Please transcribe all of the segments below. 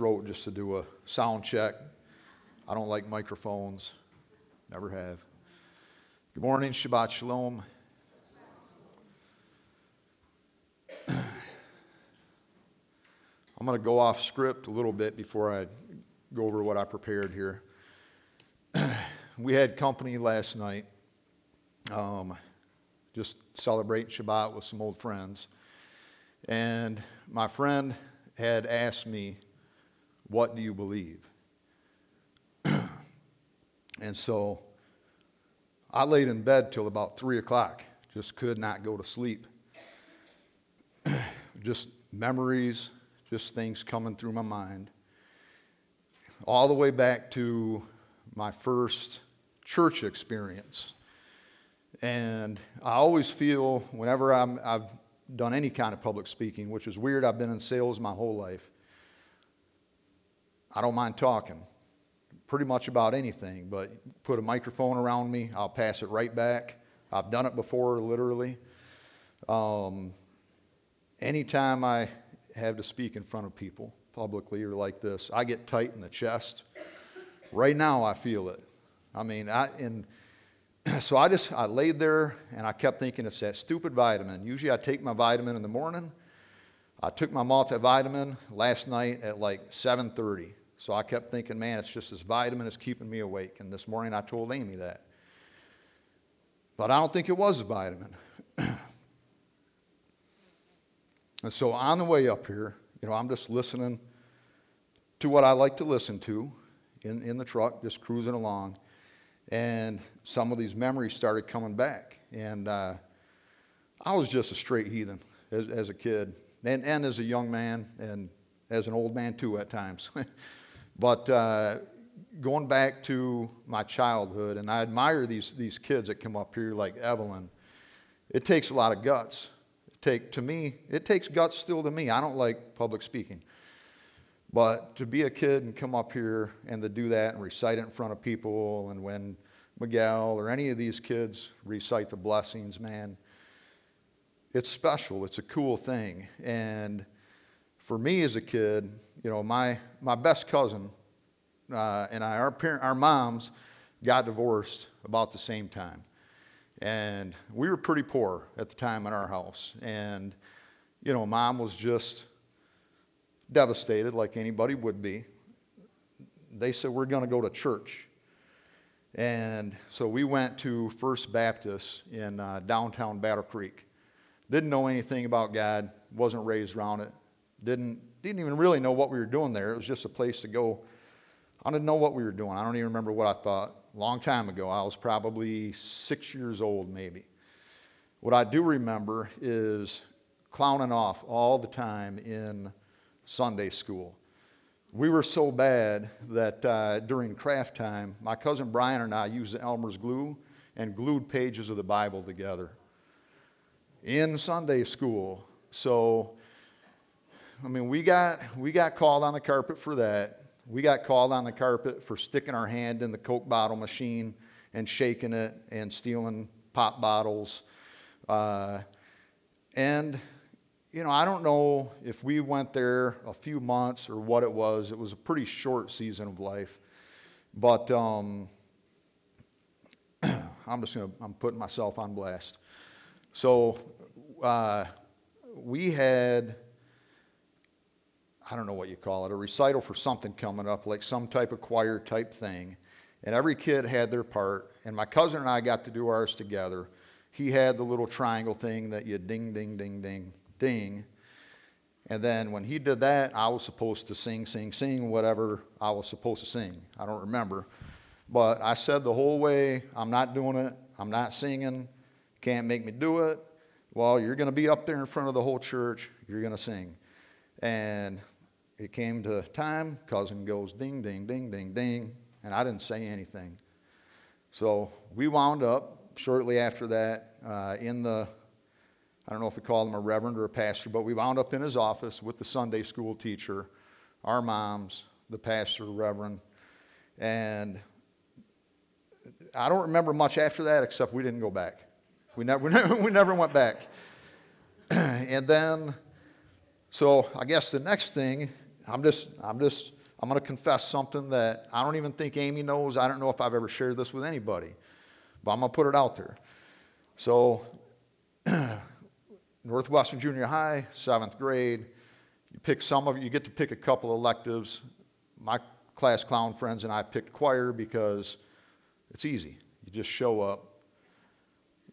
throat just to do a sound check. I don't like microphones, never have. Good morning, Shabbat Shalom. I'm going to go off script a little bit before I go over what I prepared here. we had company last night, um, just celebrating Shabbat with some old friends. And my friend had asked me, What do you believe? and so I laid in bed till about 3 o'clock, just could not go to sleep. just memories, just things coming through my mind. All the way back to my first church experience. And I always feel whenever I'm, I've done any kind of public speaking, which is weird, I've been in sales my whole life. I don't mind talking pretty much about anything, but put a microphone around me, I'll pass it right back. I've done it before, literally. Um, anytime I have to speak in front of people publicly or like this, I get tight in the chest. Right now, I feel it. I mean, I, and so I just I laid there and I kept thinking it's that stupid vitamin. Usually I take my vitamin in the morning. I took my multivitamin last night at like 7:30. So I kept thinking, man, it's just this vitamin is keeping me awake. And this morning I told Amy that. But I don't think it was a vitamin. and so on the way up here, you know, I'm just listening to what I like to listen to in, in the truck, just cruising along and some of these memories started coming back. And uh, I was just a straight heathen as, as a kid, and, and as a young man, and as an old man too at times. but uh, going back to my childhood, and I admire these, these kids that come up here like Evelyn. It takes a lot of guts. It take, to me, it takes guts still to me. I don't like public speaking. But to be a kid and come up here and to do that and recite it in front of people, and when Miguel or any of these kids recite the blessings, man, it's special. It's a cool thing. And for me as a kid, you know, my, my best cousin uh, and I, our, parent, our moms got divorced about the same time. And we were pretty poor at the time in our house. And, you know, mom was just devastated, like anybody would be. They said, We're going to go to church. And so we went to First Baptist in uh, downtown Battle Creek. Didn't know anything about God, wasn't raised around it, didn't, didn't even really know what we were doing there. It was just a place to go. I didn't know what we were doing. I don't even remember what I thought. Long time ago, I was probably six years old, maybe. What I do remember is clowning off all the time in Sunday school. We were so bad that uh, during craft time, my cousin Brian and I used Elmer's glue and glued pages of the Bible together in Sunday school. So, I mean, we got, we got called on the carpet for that. We got called on the carpet for sticking our hand in the Coke bottle machine and shaking it and stealing pop bottles. Uh, and you know, I don't know if we went there a few months or what it was. It was a pretty short season of life. But um, I'm just going to, I'm putting myself on blast. So uh, we had, I don't know what you call it, a recital for something coming up, like some type of choir type thing. And every kid had their part. And my cousin and I got to do ours together. He had the little triangle thing that you ding, ding, ding, ding ding. And then when he did that, I was supposed to sing, sing, sing, whatever I was supposed to sing. I don't remember. But I said the whole way, I'm not doing it. I'm not singing. Can't make me do it. Well, you're going to be up there in front of the whole church. You're going to sing. And it came to time. Cousin goes ding, ding, ding, ding, ding. And I didn't say anything. So we wound up shortly after that uh, in the I don't know if we call him a reverend or a pastor, but we wound up in his office with the Sunday school teacher, our moms, the pastor, reverend, and I don't remember much after that except we didn't go back. We never, we never went back. and then, so I guess the next thing, I'm just, I'm just, I'm going to confess something that I don't even think Amy knows. I don't know if I've ever shared this with anybody, but I'm going to put it out there. So, Northwestern Junior High, seventh grade, you pick some of you get to pick a couple electives. My class clown friends and I picked choir because it's easy. You just show up,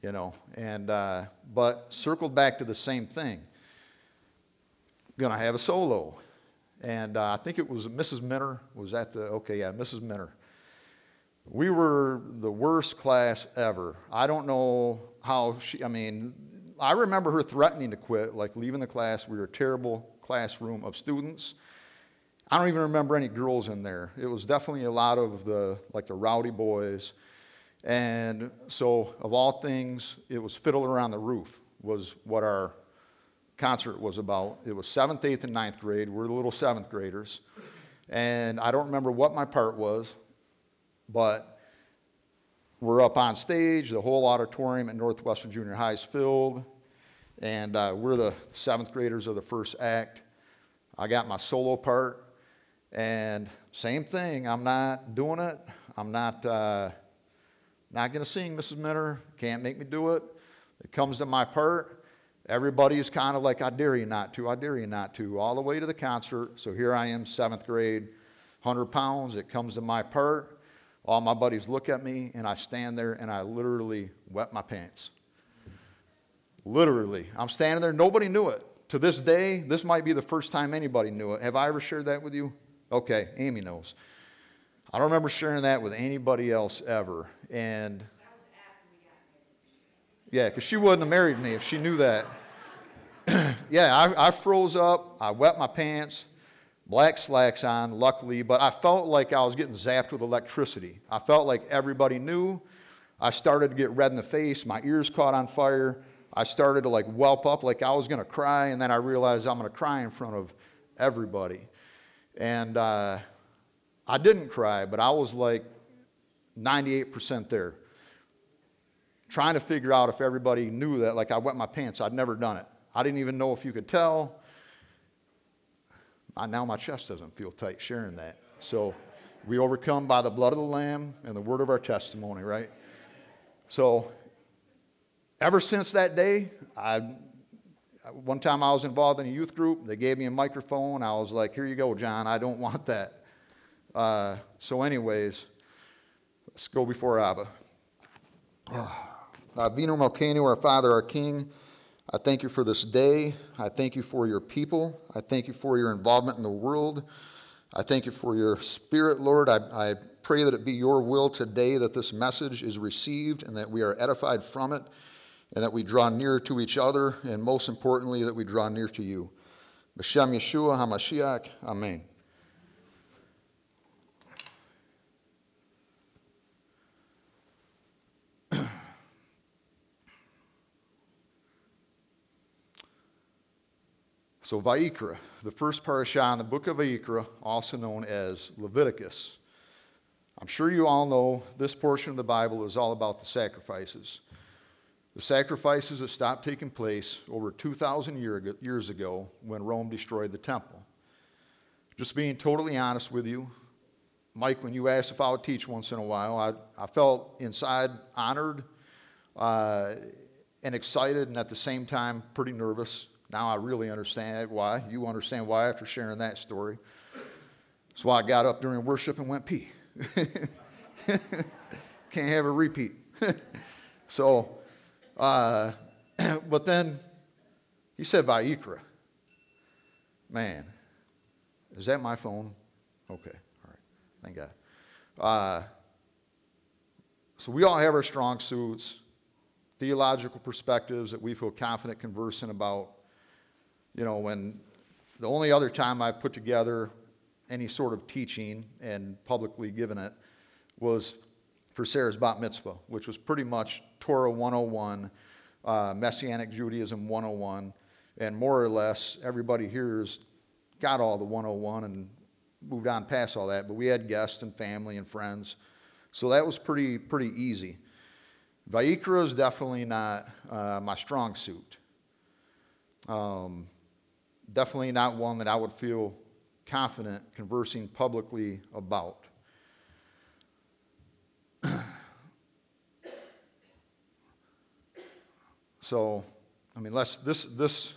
you know. And uh, but circled back to the same thing. Gonna have a solo, and uh, I think it was Mrs. Minner was at the okay, yeah, Mrs. Minner. We were the worst class ever. I don't know how she. I mean, I remember her threatening to quit, like leaving the class. We were a terrible classroom of students. I don't even remember any girls in there. It was definitely a lot of the like the rowdy boys. And so of all things, it was Fiddler on the Roof was what our concert was about. It was 7th, 8th, and ninth grade. We're the little 7th graders. And I don't remember what my part was, but we're up on stage. The whole auditorium at Northwestern Junior High is filled. And uh, we're the 7th graders of the first act. I got my solo part. And same thing, I'm not doing it. I'm not, uh, not going to sing, Mrs. Minner. Can't make me do it. It comes to my part. Everybody is kind of like, I dare you not to, I dare you not to, all the way to the concert. So here I am, seventh grade, 100 pounds. It comes to my part. All my buddies look at me, and I stand there and I literally wet my pants. Literally. I'm standing there, nobody knew it. To this day, this might be the first time anybody knew it. Have I ever shared that with you? Okay, Amy knows. I don't remember sharing that with anybody else ever. And yeah, because she wouldn't have married me if she knew that. yeah, I, I froze up. I wet my pants, black slacks on, luckily, but I felt like I was getting zapped with electricity. I felt like everybody knew. I started to get red in the face. My ears caught on fire. I started to like whelp up like I was going to cry, and then I realized I'm going to cry in front of everybody. And uh, I didn't cry, but I was like 98% there. Trying to figure out if everybody knew that, like I wet my pants. I'd never done it. I didn't even know if you could tell. I, now my chest doesn't feel tight sharing that. So we overcome by the blood of the Lamb and the word of our testimony, right? So ever since that day, I one time I was involved in a youth group. They gave me a microphone. I was like, here you go, John. I don't want that. Uh, so, anyways, let's go before Abba. Uh, Avinu Malkeinu, our Father, our King, I thank you for this day. I thank you for your people. I thank you for your involvement in the world. I thank you for your spirit, Lord. I, I pray that it be your will today that this message is received and that we are edified from it and that we draw nearer to each other, and most importantly, that we draw near to you. B'Shem Yeshua HaMashiach, Amen. So, Vayikra, the first parashah in the book of Vayikra, also known as Leviticus. I'm sure you all know this portion of the Bible is all about the sacrifices. The sacrifices that stopped taking place over 2,000 year, years ago when Rome destroyed the temple. Just being totally honest with you, Mike, when you asked if I would teach once in a while, I, I felt inside honored uh, and excited, and at the same time, pretty nervous. Now I really understand why. You understand why after sharing that story. That's why I got up during worship and went pee. Can't have a repeat. so, uh, but then he said Vayikra. Man, is that my phone? Okay, all right. Thank God. Uh, so we all have our strong suits, theological perspectives that we feel confident conversing about. You know, when the only other time I put together any sort of teaching and publicly given it was for Sarah's bat mitzvah, which was pretty much Torah 101, uh, Messianic Judaism 101, and more or less everybody here's got all the 101 and moved on past all that. But we had guests and family and friends, so that was pretty pretty easy. Vayikra is definitely not uh, my strong suit. Um, definitely not one that I would feel confident conversing publicly about. so, I mean, let's, this, this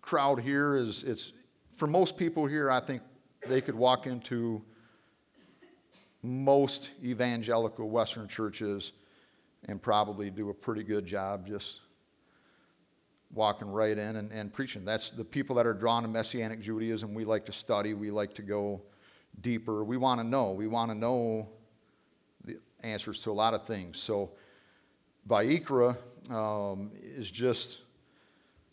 crowd here is, it's, for most people here, I think they could walk into most evangelical Western churches and probably do a pretty good job just walking right in and, and preaching. That's the people that are drawn to Messianic Judaism. We like to study, we like to go deeper. We want to know. We want to know the answers to a lot of things. So, Vayikra um, is just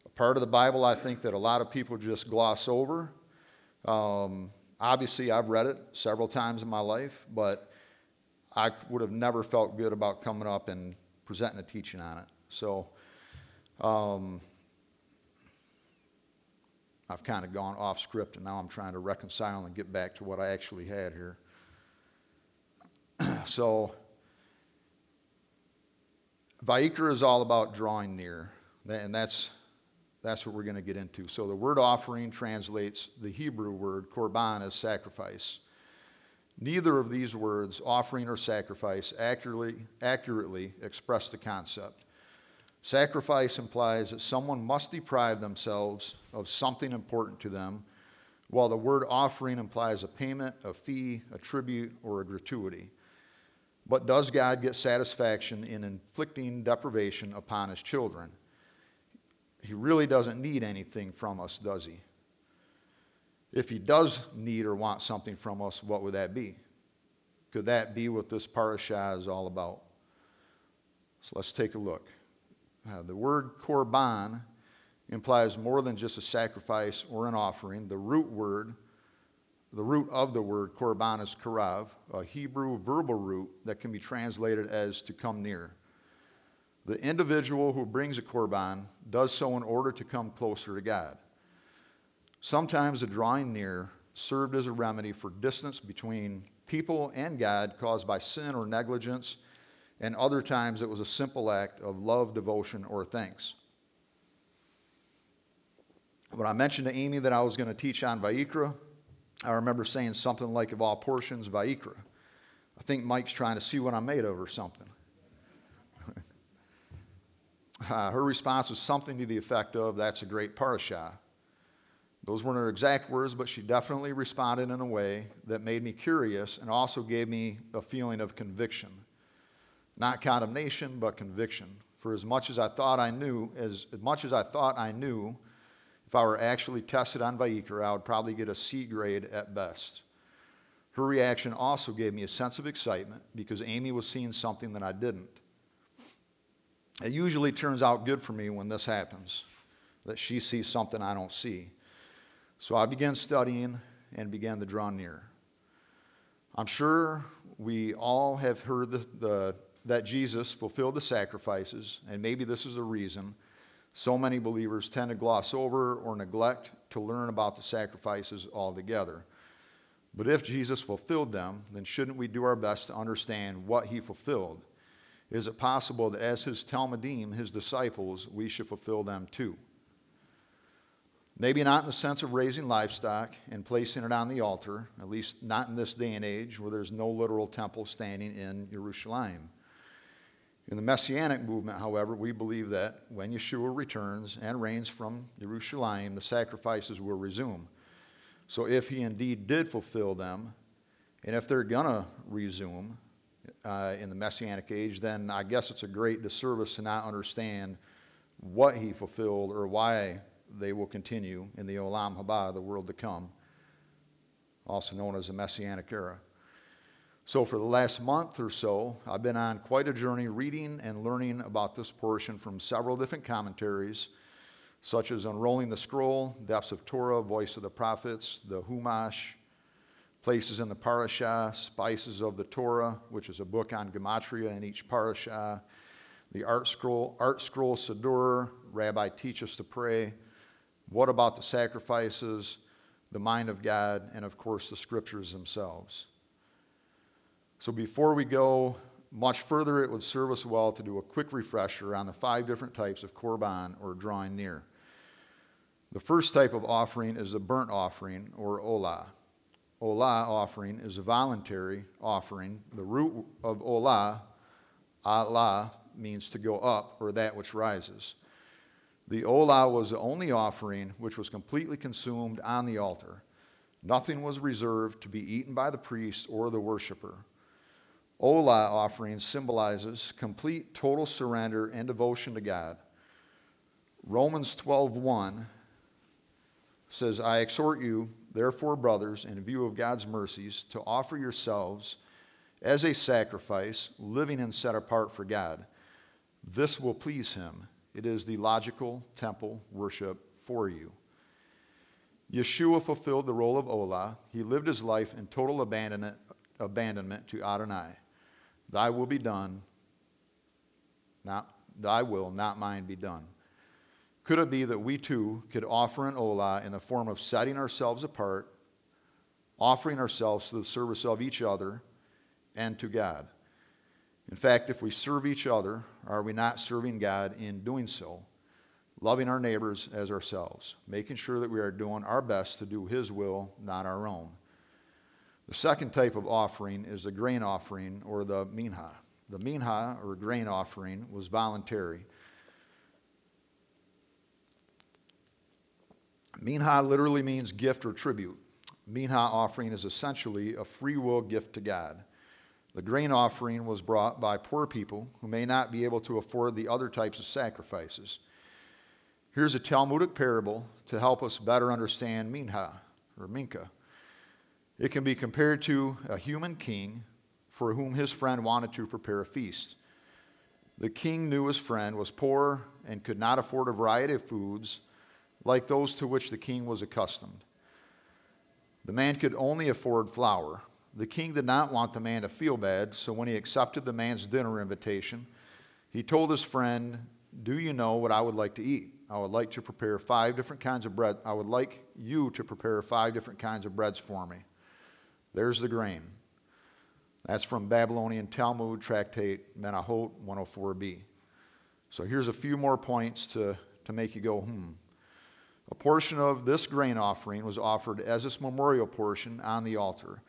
a part of the Bible I think that a lot of people just gloss over. Um, obviously, I've read it several times in my life, but I would have never felt good about coming up and presenting a teaching on it. So, um, I've kind of gone off script and now I'm trying to reconcile and get back to what I actually had here. so, Vayikra is all about drawing near, and that's, that's what we're going to get into. So, the word offering translates the Hebrew word korban as sacrifice. Neither of these words, offering or sacrifice, accurately, accurately express the concept. Sacrifice implies that someone must deprive themselves of something important to them, while the word offering implies a payment, a fee, a tribute, or a gratuity. But does God get satisfaction in inflicting deprivation upon his children? He really doesn't need anything from us, does he? If he does need or want something from us, what would that be? Could that be what this parashah is all about? So let's take a look. Uh, the word korban implies more than just a sacrifice or an offering. The root word, the root of the word korban is karav, a Hebrew verbal root that can be translated as to come near. The individual who brings a korban does so in order to come closer to God. Sometimes the drawing near served as a remedy for distance between people and God caused by sin or negligence and other times it was a simple act of love, devotion, or thanks. When I mentioned to Amy that I was going to teach on Vayikra, I remember saying something like, of all portions, Vayikra. I think Mike's trying to see what I'm made of or something. uh, her response was something to the effect of, That's a great parashah. Those weren't her exact words, but she definitely responded in a way that made me curious and also gave me a feeling of conviction. Not condemnation, but conviction. For as much as I thought I knew, as, as much as I thought I knew, if I were actually tested on Vayikra, I would probably get a C grade at best. Her reaction also gave me a sense of excitement because Amy was seeing something that I didn't. It usually turns out good for me when this happens, that she sees something I don't see. So I began studying and began to draw near. I'm sure we all have heard the, the that Jesus fulfilled the sacrifices, and maybe this is the reason so many believers tend to gloss over or neglect to learn about the sacrifices altogether. But if Jesus fulfilled them, then shouldn't we do our best to understand what he fulfilled? Is it possible that as his Talmidim, his disciples, we should fulfill them too? Maybe not in the sense of raising livestock and placing it on the altar, at least not in this day and age where there's no literal temple standing in Jerusalem. In the Messianic movement, however, we believe that when Yeshua returns and reigns from Jerusalem, the sacrifices will resume. So if he indeed did fulfill them, and if they're going to resume uh, in the Messianic age, then I guess it's a great disservice to not understand what he fulfilled or why they will continue in the Olam Haba, the world to come, also known as the Messianic era. So, for the last month or so, I've been on quite a journey reading and learning about this portion from several different commentaries, such as Unrolling the Scroll, Depths of Torah, Voice of the Prophets, the Humash, Places in the Parashah, Spices of the Torah, which is a book on Gematria in each Parashah, the ArtScroll, Art Scroll Siddur, Rabbi Teach Us to Pray, What About the Sacrifices, The Mind of God, and of course the Scriptures themselves. So before we go much further, it would serve us well to do a quick refresher on the five different types of korban or drawing near. The first type of offering is a burnt offering or olah. Olah offering is a voluntary offering. The root of olah, alah, means to go up or that which rises. The olah was the only offering which was completely consumed on the altar. Nothing was reserved to be eaten by the priest or the worshiper. Olah offering symbolizes complete total surrender and devotion to God. Romans 12:1 says, "I exhort you, therefore, brothers, in view of God's mercies, to offer yourselves as a sacrifice, living and set apart for God. This will please him. It is the logical temple worship for you." Yeshua fulfilled the role of Olah. He lived his life in total abandonment, abandonment to Adonai. Thy will be done, not thy will, not mine be done. Could it be that we too could offer an ola in the form of setting ourselves apart, offering ourselves to the service of each other and to God? In fact, if we serve each other, are we not serving God in doing so? Loving our neighbors as ourselves, making sure that we are doing our best to do His will, not our own. The second type of offering is the grain offering or the minha. The minha or grain offering was voluntary. Minha literally means gift or tribute. Minha offering is essentially a free will gift to God. The grain offering was brought by poor people who may not be able to afford the other types of sacrifices. Here's a Talmudic parable to help us better understand minha or mincha. It can be compared to a human king for whom his friend wanted to prepare a feast. The king knew his friend was poor and could not afford a variety of foods like those to which the king was accustomed. The man could only afford flour. The king did not want the man to feel bad, so when he accepted the man's dinner invitation, he told his friend, Do you know what I would like to eat? I would like to prepare five different kinds of bread. I would like you to prepare five different kinds of breads for me. There's the grain. That's from Babylonian Talmud Tractate Menahot 104b. So here's a few more points to, to make you go, hmm. A portion of this grain offering was offered as this memorial portion on the altar.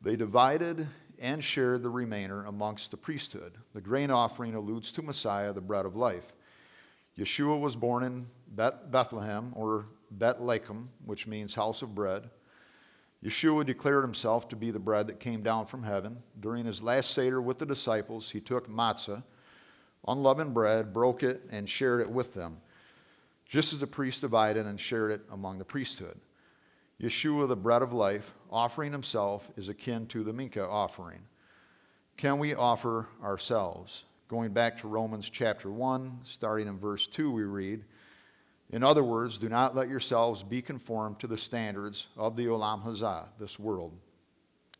They divided and shared the remainder amongst the priesthood. The grain offering alludes to Messiah, the bread of life. Yeshua was born in Bethlehem or Bethlehem, which means house of bread. Yeshua declared himself to be the bread that came down from heaven. During his last Seder with the disciples, he took matzah, unleavened bread, broke it, and shared it with them just as the priest divided and shared it among the priesthood. Yeshua, the bread of life, offering himself is akin to the Mincha offering. Can we offer ourselves? Going back to Romans chapter 1, starting in verse 2, we read, In other words, do not let yourselves be conformed to the standards of the Olam Hazeh, this world.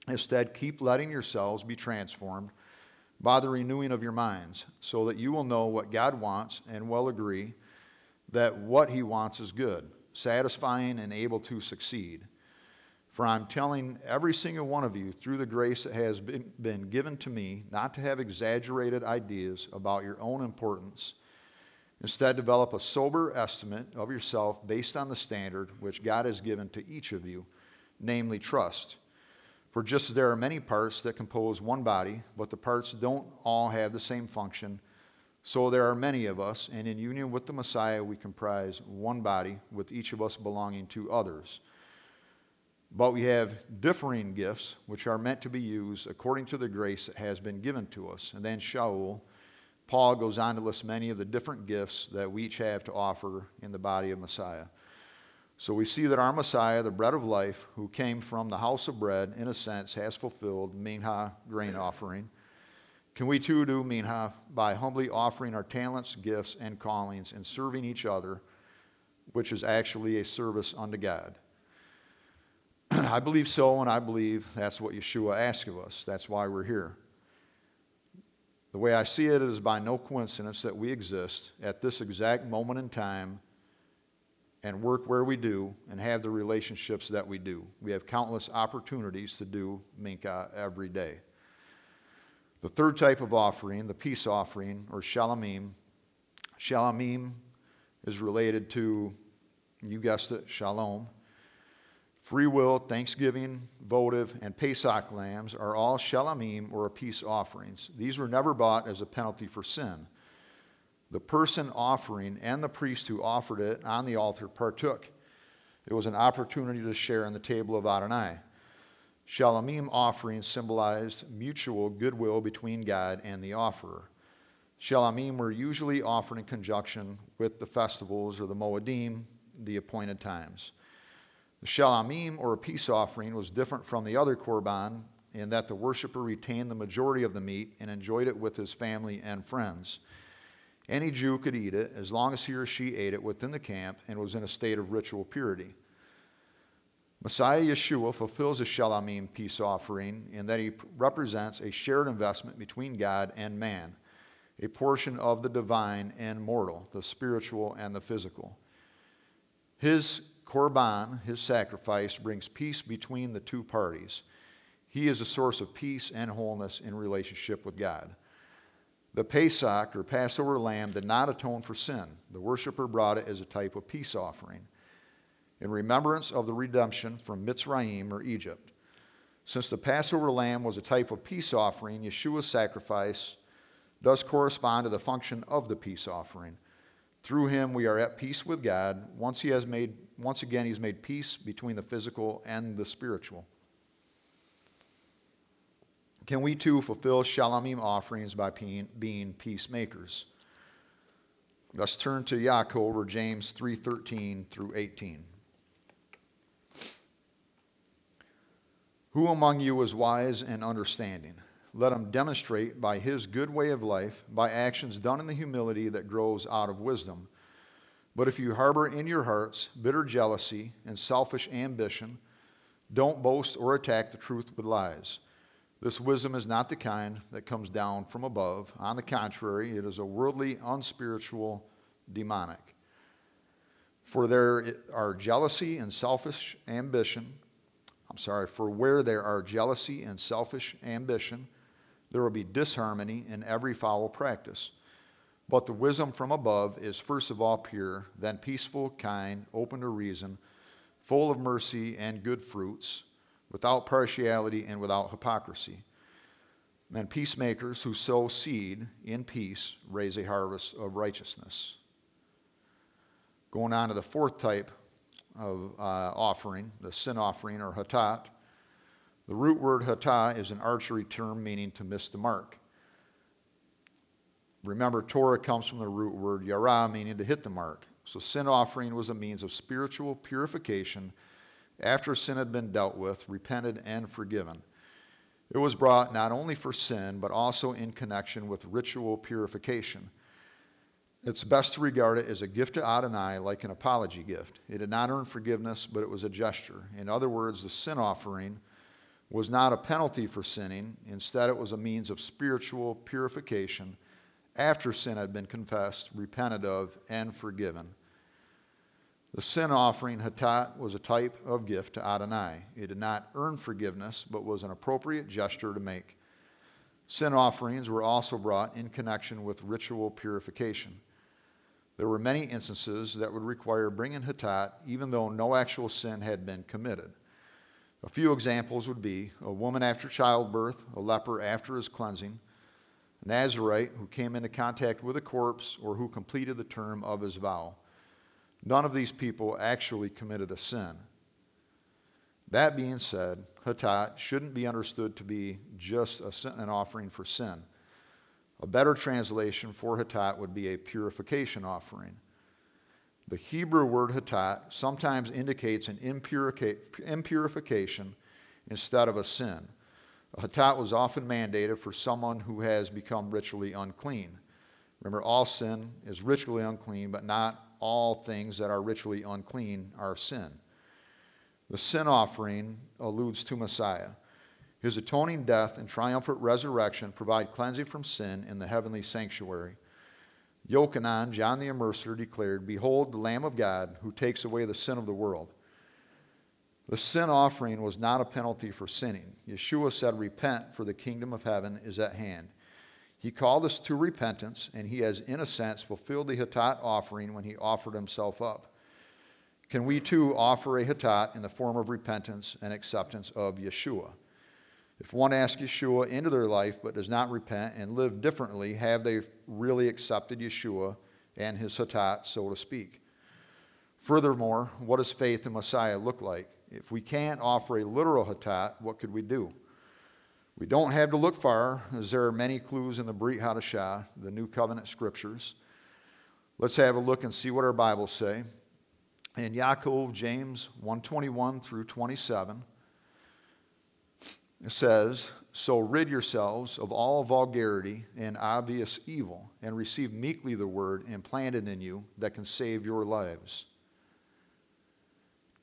Instead, keep letting yourselves be transformed by the renewing of your minds, so that you will know what God wants and will agree that what he wants is good, satisfying, and able to succeed. For I'm telling every single one of you through the grace that has been, been given to me not to have exaggerated ideas about your own importance. Instead, develop a sober estimate of yourself based on the standard which God has given to each of you, namely trust. For just as there are many parts that compose one body, but the parts don't all have the same function, so there are many of us, and in union with the Messiah, we comprise one body, with each of us belonging to others. But we have differing gifts, which are meant to be used according to the grace that has been given to us. And then Shaul, Paul goes on to list many of the different gifts that we each have to offer in the body of Messiah. So we see that our Messiah, the bread of life, who came from the house of bread, in a sense, has fulfilled Minha grain offering. Can we too do minha by humbly offering our talents, gifts, and callings and serving each other, which is actually a service unto God? I believe so, and I believe that's what Yeshua asked of us. That's why we're here. The way I see it is by no coincidence that we exist at this exact moment in time and work where we do and have the relationships that we do. We have countless opportunities to do Mincha every day. The third type of offering, the peace offering, or shalamim, shalamim is related to You guessed it, shalom. Free will, thanksgiving, votive, and Pesach lambs are all shalamim or peace offerings. These were never bought as a penalty for sin. The person offering and the priest who offered it on the altar partook. It was an opportunity to share in the table of Adonai. Shalamim offerings symbolized mutual goodwill between God and the offerer. Shalamim were usually offered in conjunction with the festivals or the Moedim, the appointed times. The shalamim, or a peace offering, was different from the other korban in that the worshiper retained the majority of the meat and enjoyed it with his family and friends. Any Jew could eat it as long as he or she ate it within the camp and was in a state of ritual purity. Messiah Yeshua fulfills the shalamim peace offering in that he represents a shared investment between God and man, a portion of the divine and mortal, the spiritual and the physical. His Korban, his sacrifice, brings peace between the two parties. He is a source of peace and wholeness in relationship with God. The Pesach, or Passover lamb, did not atone for sin. The worshiper brought it as a type of peace offering in remembrance of the redemption from Mitzrayim, or Egypt. Since the Passover lamb was a type of peace offering, Yeshua's sacrifice does correspond to the function of the peace offering. Through him, we are at peace with God. Once he has made, once again, he's made peace between the physical and the spiritual. Can we too fulfill shalomim offerings by being peacemakers? Let's turn to Yaakov or James 3:13 through 18. Who among you is wise and understanding? let him demonstrate by his good way of life, by actions done in the humility that grows out of wisdom. But if you harbor in your hearts bitter jealousy and selfish ambition, don't boast or attack the truth with lies. This wisdom is not the kind that comes down from above. On the contrary, it is a worldly, unspiritual, demonic. For there are jealousy and selfish ambition. I'm sorry, for where there are jealousy and selfish ambition, there will be disharmony in every foul practice. But the wisdom from above is first of all pure, then peaceful, kind, open to reason, full of mercy and good fruits, without partiality and without hypocrisy. And peacemakers who sow seed in peace raise a harvest of righteousness. Going on to the fourth type of uh, offering, the sin offering or hatat. The root word hatah is an archery term meaning to miss the mark. Remember, Torah comes from the root word yara, meaning to hit the mark. So, sin offering was a means of spiritual purification after sin had been dealt with, repented, and forgiven. It was brought not only for sin, but also in connection with ritual purification. It's best to regard it as a gift to Adonai, like an apology gift. It did not earn forgiveness, but it was a gesture. In other words, the sin offering was not a penalty for sinning. Instead, it was a means of spiritual purification after sin had been confessed, repented of, and forgiven. The sin offering, hatat, was a type of gift to Adonai. It did not earn forgiveness, but was an appropriate gesture to make. Sin offerings were also brought in connection with ritual purification. There were many instances that would require bringing hatat, even though no actual sin had been committed. A few examples would be a woman after childbirth, a leper after his cleansing, Nazarite who came into contact with a corpse, or who completed the term of his vow. None of these people actually committed a sin. That being said, hatat shouldn't be understood to be just a, an offering for sin. A better translation for hatat would be a purification offering. The Hebrew word hatat sometimes indicates an impurification instead of a sin. A hatat was often mandated for someone who has become ritually unclean. Remember, all sin is ritually unclean, but not all things that are ritually unclean are sin. The sin offering alludes to Messiah. His atoning death and triumphant resurrection provide cleansing from sin in the heavenly sanctuary. Yochanan, John the Immerser, declared, Behold the Lamb of God who takes away the sin of the world. The sin offering was not a penalty for sinning. Yeshua said, Repent, for the kingdom of heaven is at hand. He called us to repentance, and he has, in a sense, fulfilled the Hatat offering when he offered himself up. can we too offer a hatat in the form of repentance and acceptance of Yeshua? If one asks Yeshua into their life but does not repent and live differently, have they really accepted Yeshua and his hatat, so to speak? Furthermore, what does faith in Messiah look like? If we can't offer a literal hatat, what could we do? We don't have to look far, as there are many clues in the Brit Hadashah, the New Covenant Scriptures. Let's have a look and see what our Bibles say. In Yaakov, James 121 through 27, it says, So rid yourselves of all vulgarity and obvious evil, and receive meekly the word implanted in you that can save your lives.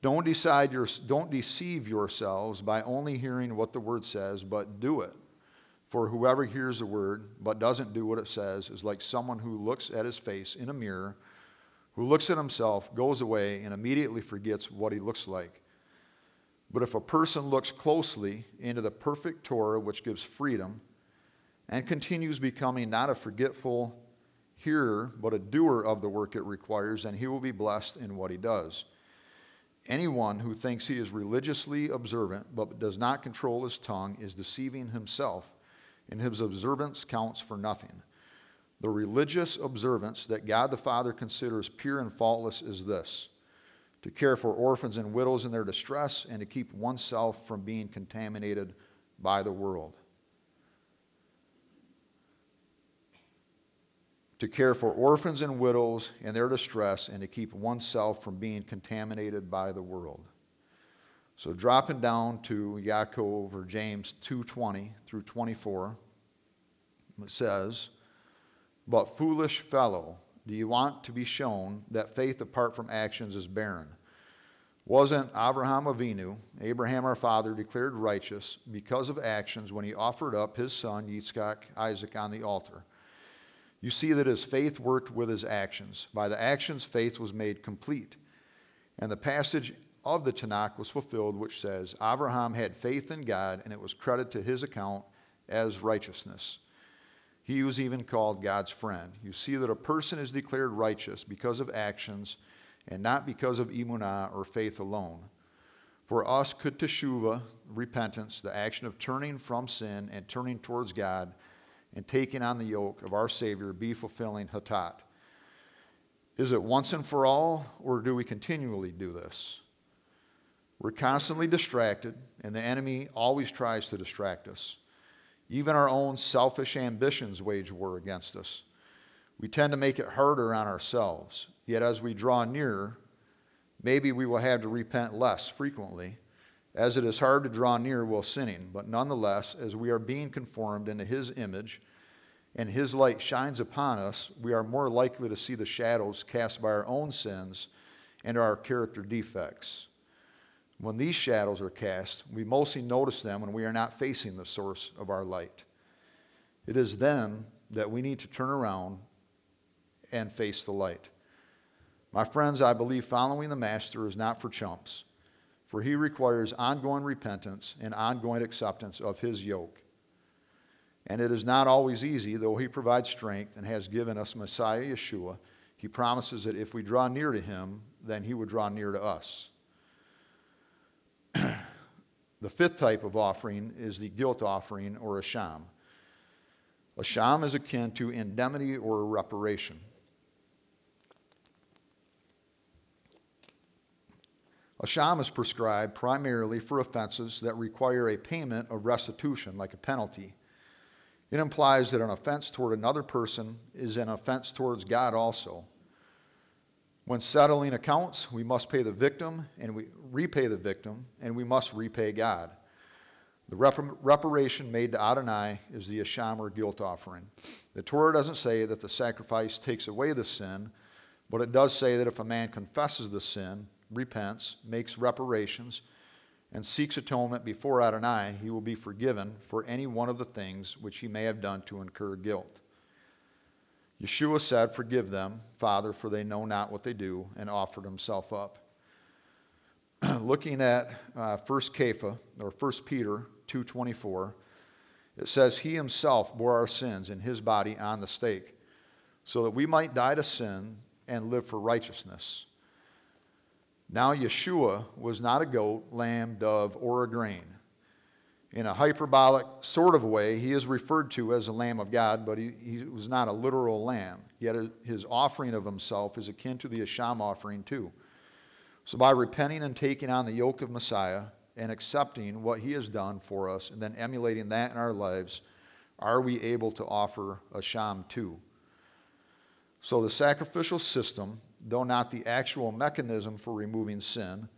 Don't, decide your, don't deceive yourselves by only hearing what the word says, but do it. For whoever hears the word but doesn't do what it says is like someone who looks at his face in a mirror, who looks at himself, goes away, and immediately forgets what he looks like. But if a person looks closely into the perfect Torah, which gives freedom, and continues becoming not a forgetful hearer, but a doer of the work it requires, then he will be blessed in what he does. Anyone who thinks he is religiously observant but does not control his tongue is deceiving himself, and his observance counts for nothing. The religious observance that God the Father considers pure and faultless is this to care for orphans and widows in their distress and to keep oneself from being contaminated by the world. To care for orphans and widows in their distress, and to keep oneself from being contaminated by the world. So dropping down to Yaakov or James 2:20 through 24, it says, "But foolish fellow, do you want to be shown that faith apart from actions is barren? Wasn't Abraham Avinu, Abraham our father, declared righteous because of actions when he offered up his son Yitzchak, Isaac on the altar?" You see that his faith worked with his actions. By the actions, faith was made complete. And the passage of the Tanakh was fulfilled, which says, Abraham had faith in God, and it was credited to his account as righteousness. He was even called God's friend. You see that a person is declared righteous because of actions and not because of emunah or faith alone. For us, could teshuva, repentance, the action of turning from sin and turning towards God, and taking on the yoke of our Savior be fulfilling Hatat? Is it once and for all, or do we continually do this? We're constantly distracted, and the enemy always tries to distract us. Even our own selfish ambitions wage war against us. We tend to make it harder on ourselves. Yet as we draw nearer, maybe we will have to repent less frequently as it is hard to draw near while sinning, but nonetheless, as we are being conformed into His image and His light shines upon us, we are more likely to see the shadows cast by our own sins and our character defects. When these shadows are cast, we mostly notice them when we are not facing the source of our light. It is then that we need to turn around and face the light. My friends, I believe following the Master is not for chumps for he requires ongoing repentance and ongoing acceptance of his yoke. And it is not always easy, though he provides strength and has given us Messiah Yeshua. He promises that if we draw near to him, then he would draw near to us. the fifth type of offering is the guilt offering or asham. A sham is akin to indemnity or reparation. Asham is prescribed primarily for offenses that require a payment of restitution, like a penalty. It implies that an offense toward another person is an offense towards God also. When settling accounts, we must pay the victim and we repay the victim, and we must repay God. The rep- reparation made to Adonai is the Asham or guilt offering. The Torah doesn't say that the sacrifice takes away the sin, but it does say that if a man confesses the sin, repents, makes reparations, and seeks atonement before Adonai, he will be forgiven for any one of the things which he may have done to incur guilt. Yeshua said, Forgive them, Father, for they know not what they do, and offered himself up. Looking at uh, 1 Kepha, or 1 Peter 2.24, it says, He himself bore our sins in his body on the stake, so that we might die to sin and live for righteousness. Now, Yeshua was not a goat, lamb, dove, or a grain. In a hyperbolic sort of way, he is referred to as a lamb of God, but he, he was not a literal lamb. Yet his offering of himself is akin to the Asham offering, too. So, by repenting and taking on the yoke of Messiah and accepting what he has done for us and then emulating that in our lives, are we able to offer a too? So, the sacrificial system, though not the actual mechanism for removing sin,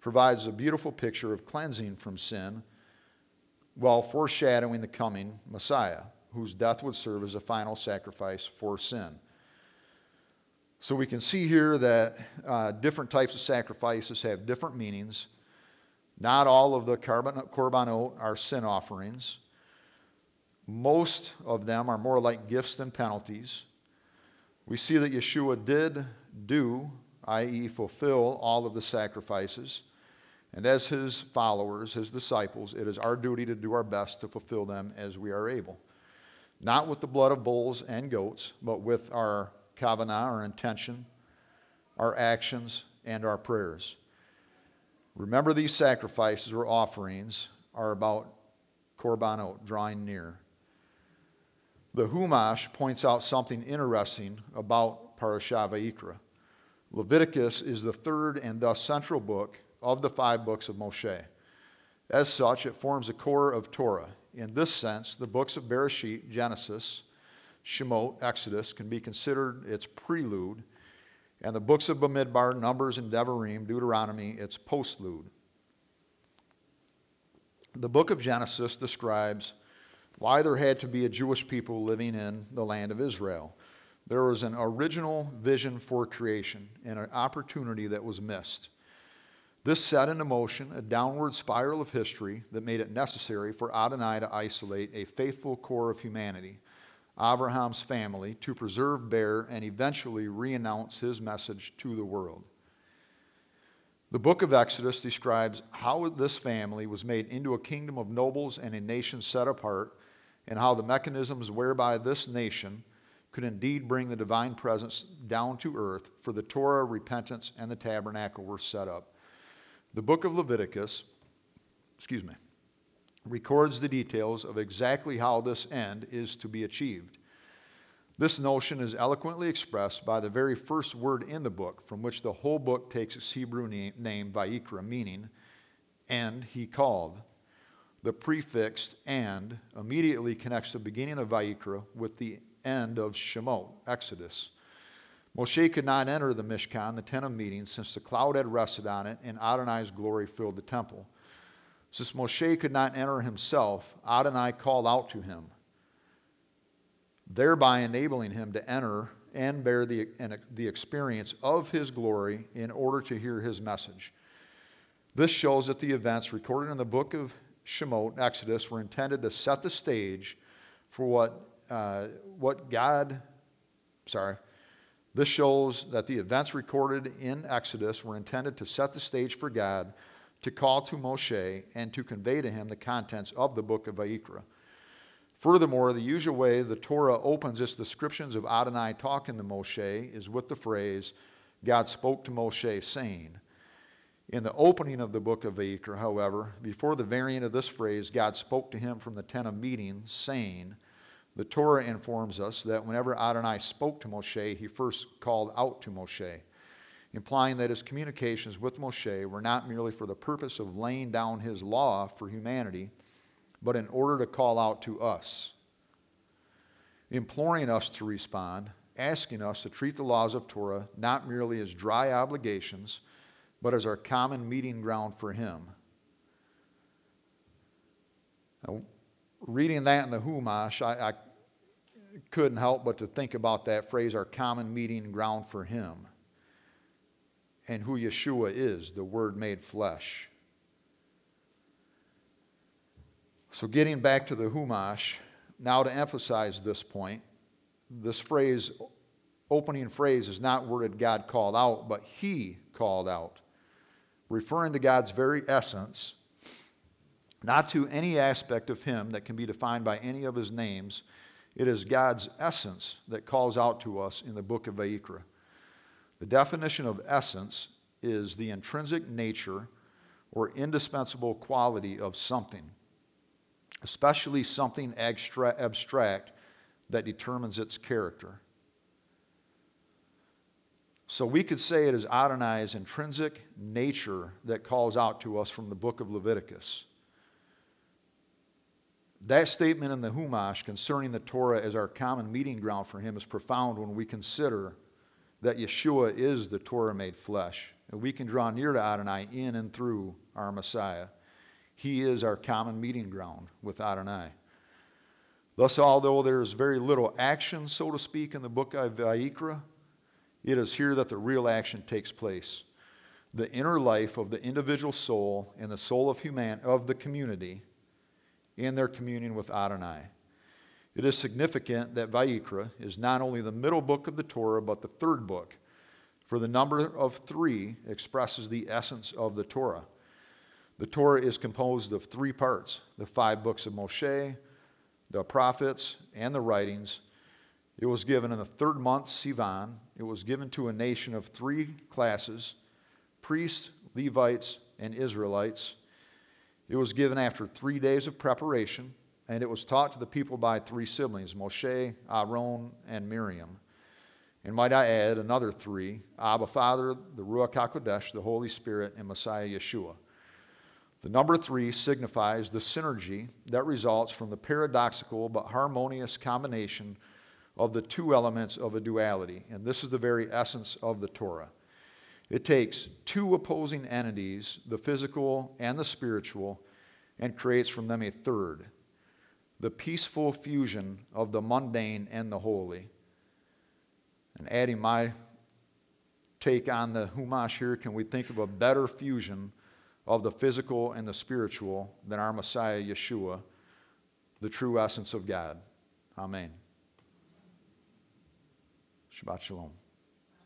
provides a beautiful picture of cleansing from sin while foreshadowing the coming Messiah, whose death would serve as a final sacrifice for sin. So we can see here that uh, different types of sacrifices have different meanings. Not all of the korbanot are sin offerings. Most of them are more like gifts than penalties. We see that Yeshua did do, i.e., fulfill all of the sacrifices. And as his followers, his disciples, it is our duty to do our best to fulfill them as we are able. Not with the blood of bulls and goats, but with our kavanah, our intention, our actions, and our prayers. Remember, these sacrifices or offerings are about korbanot, drawing near. The Humash points out something interesting about Parashah Vayikra. Leviticus is the third and thus central book of the five books of Moshe. As such, it forms the core of Torah. In this sense, the books of Bereshit, Genesis, Shemot, Exodus, can be considered its prelude, and the books of Bamidbar, Numbers, and Devarim, Deuteronomy, its postlude. The book of Genesis describes why there had to be a Jewish people living in the land of Israel. There was an original vision for creation and an opportunity that was missed. This set into motion a downward spiral of history that made it necessary for Adonai to isolate a faithful core of humanity Abraham's family to preserve, bear, and eventually re-announce his message to the world. The book of Exodus describes how this family was made into a kingdom of nobles and a nation set apart, and how the mechanisms whereby this nation could indeed bring the divine presence down to earth for the Torah, repentance, and the tabernacle were set up. The book of Leviticus, excuse me, records the details of exactly how this end is to be achieved. This notion is eloquently expressed by the very first word in the book, from which the whole book takes its Hebrew name, name Vayikra, meaning, and he called. The prefix and immediately connects the beginning of Vayikra with the end of Shemot, Exodus. Moshe could not enter the Mishkan, the tent of meeting, since the cloud had rested on it and Adonai's glory filled the temple. Since Moshe could not enter himself, Adonai called out to him, thereby enabling him to enter and bear the, the experience of his glory in order to hear his message. This shows that the events recorded in the book of Shemot, Exodus, were intended to set the stage for what, uh, what God, sorry, this shows that the events recorded in Exodus were intended to set the stage for God to call to Moshe and to convey to him the contents of the book of Vayikra. Furthermore, the usual way the Torah opens its descriptions of Adonai talking to Moshe is with the phrase, God spoke to Moshe, saying. In the opening of the book of Vayikra, however, before the variant of this phrase, God spoke to him from the tent of meeting, saying, the Torah informs us that whenever Adonai spoke to Moshe, he first called out to Moshe implying that his communications with Moshe were not merely for the purpose of laying down his law for humanity, but in order to call out to us, imploring us to respond, asking us to treat the laws of Torah not merely as dry obligations, but as our common meeting ground for him. Now, reading that in the Humash, I, I couldn't help but to think about that phrase, our common meeting ground for him and who Yeshua is, the Word made flesh. So, getting back to the Humash, now to emphasize this point, this phrase, opening phrase, is not worded God called out, but He called out, referring to God's very essence, not to any aspect of Him that can be defined by any of His names. It is God's essence that calls out to us in the book of Vayikra. The definition of essence is the intrinsic nature or indispensable quality of something, especially something extra- abstract that determines its character. So we could say it is Adonai's intrinsic nature that calls out to us from the book of Leviticus. That statement in the Humash concerning the Torah as our common meeting ground for him is profound when we consider that Yeshua is the Torah made flesh. And we can draw near to Adonai in and through our Messiah. He is our common meeting ground with Adonai. Thus, although there is very little action, so to speak, in the book of Vayikra, it is here that the real action takes place. The inner life of the individual soul and the soul of, human, of the community in their communion with Adonai. It is significant that Vayikra is not only the middle book of the Torah, but the third book, for the number of three expresses the essence of the Torah. The Torah is composed of three parts the five books of Moshe, the prophets, and the writings. It was given in the third month, Sivan. It was given to a nation of three classes priests, Levites, and Israelites. It was given after three days of preparation, and it was taught to the people by three siblings Moshe, Aaron, and Miriam. And might I add another three Abba Father, the Ruach HaKodesh, the Holy Spirit, and Messiah Yeshua. The number three signifies the synergy that results from the paradoxical but harmonious combination of the two elements of a duality. And this is the very essence of the Torah. It takes two opposing entities, the physical and the spiritual, and creates from them a third, the peaceful fusion of the mundane and the holy. And adding my take on the Humash here, can we think of a better fusion of the physical and the spiritual than our Messiah, Yeshua, the true essence of God? Amen. Shabbat Shalom.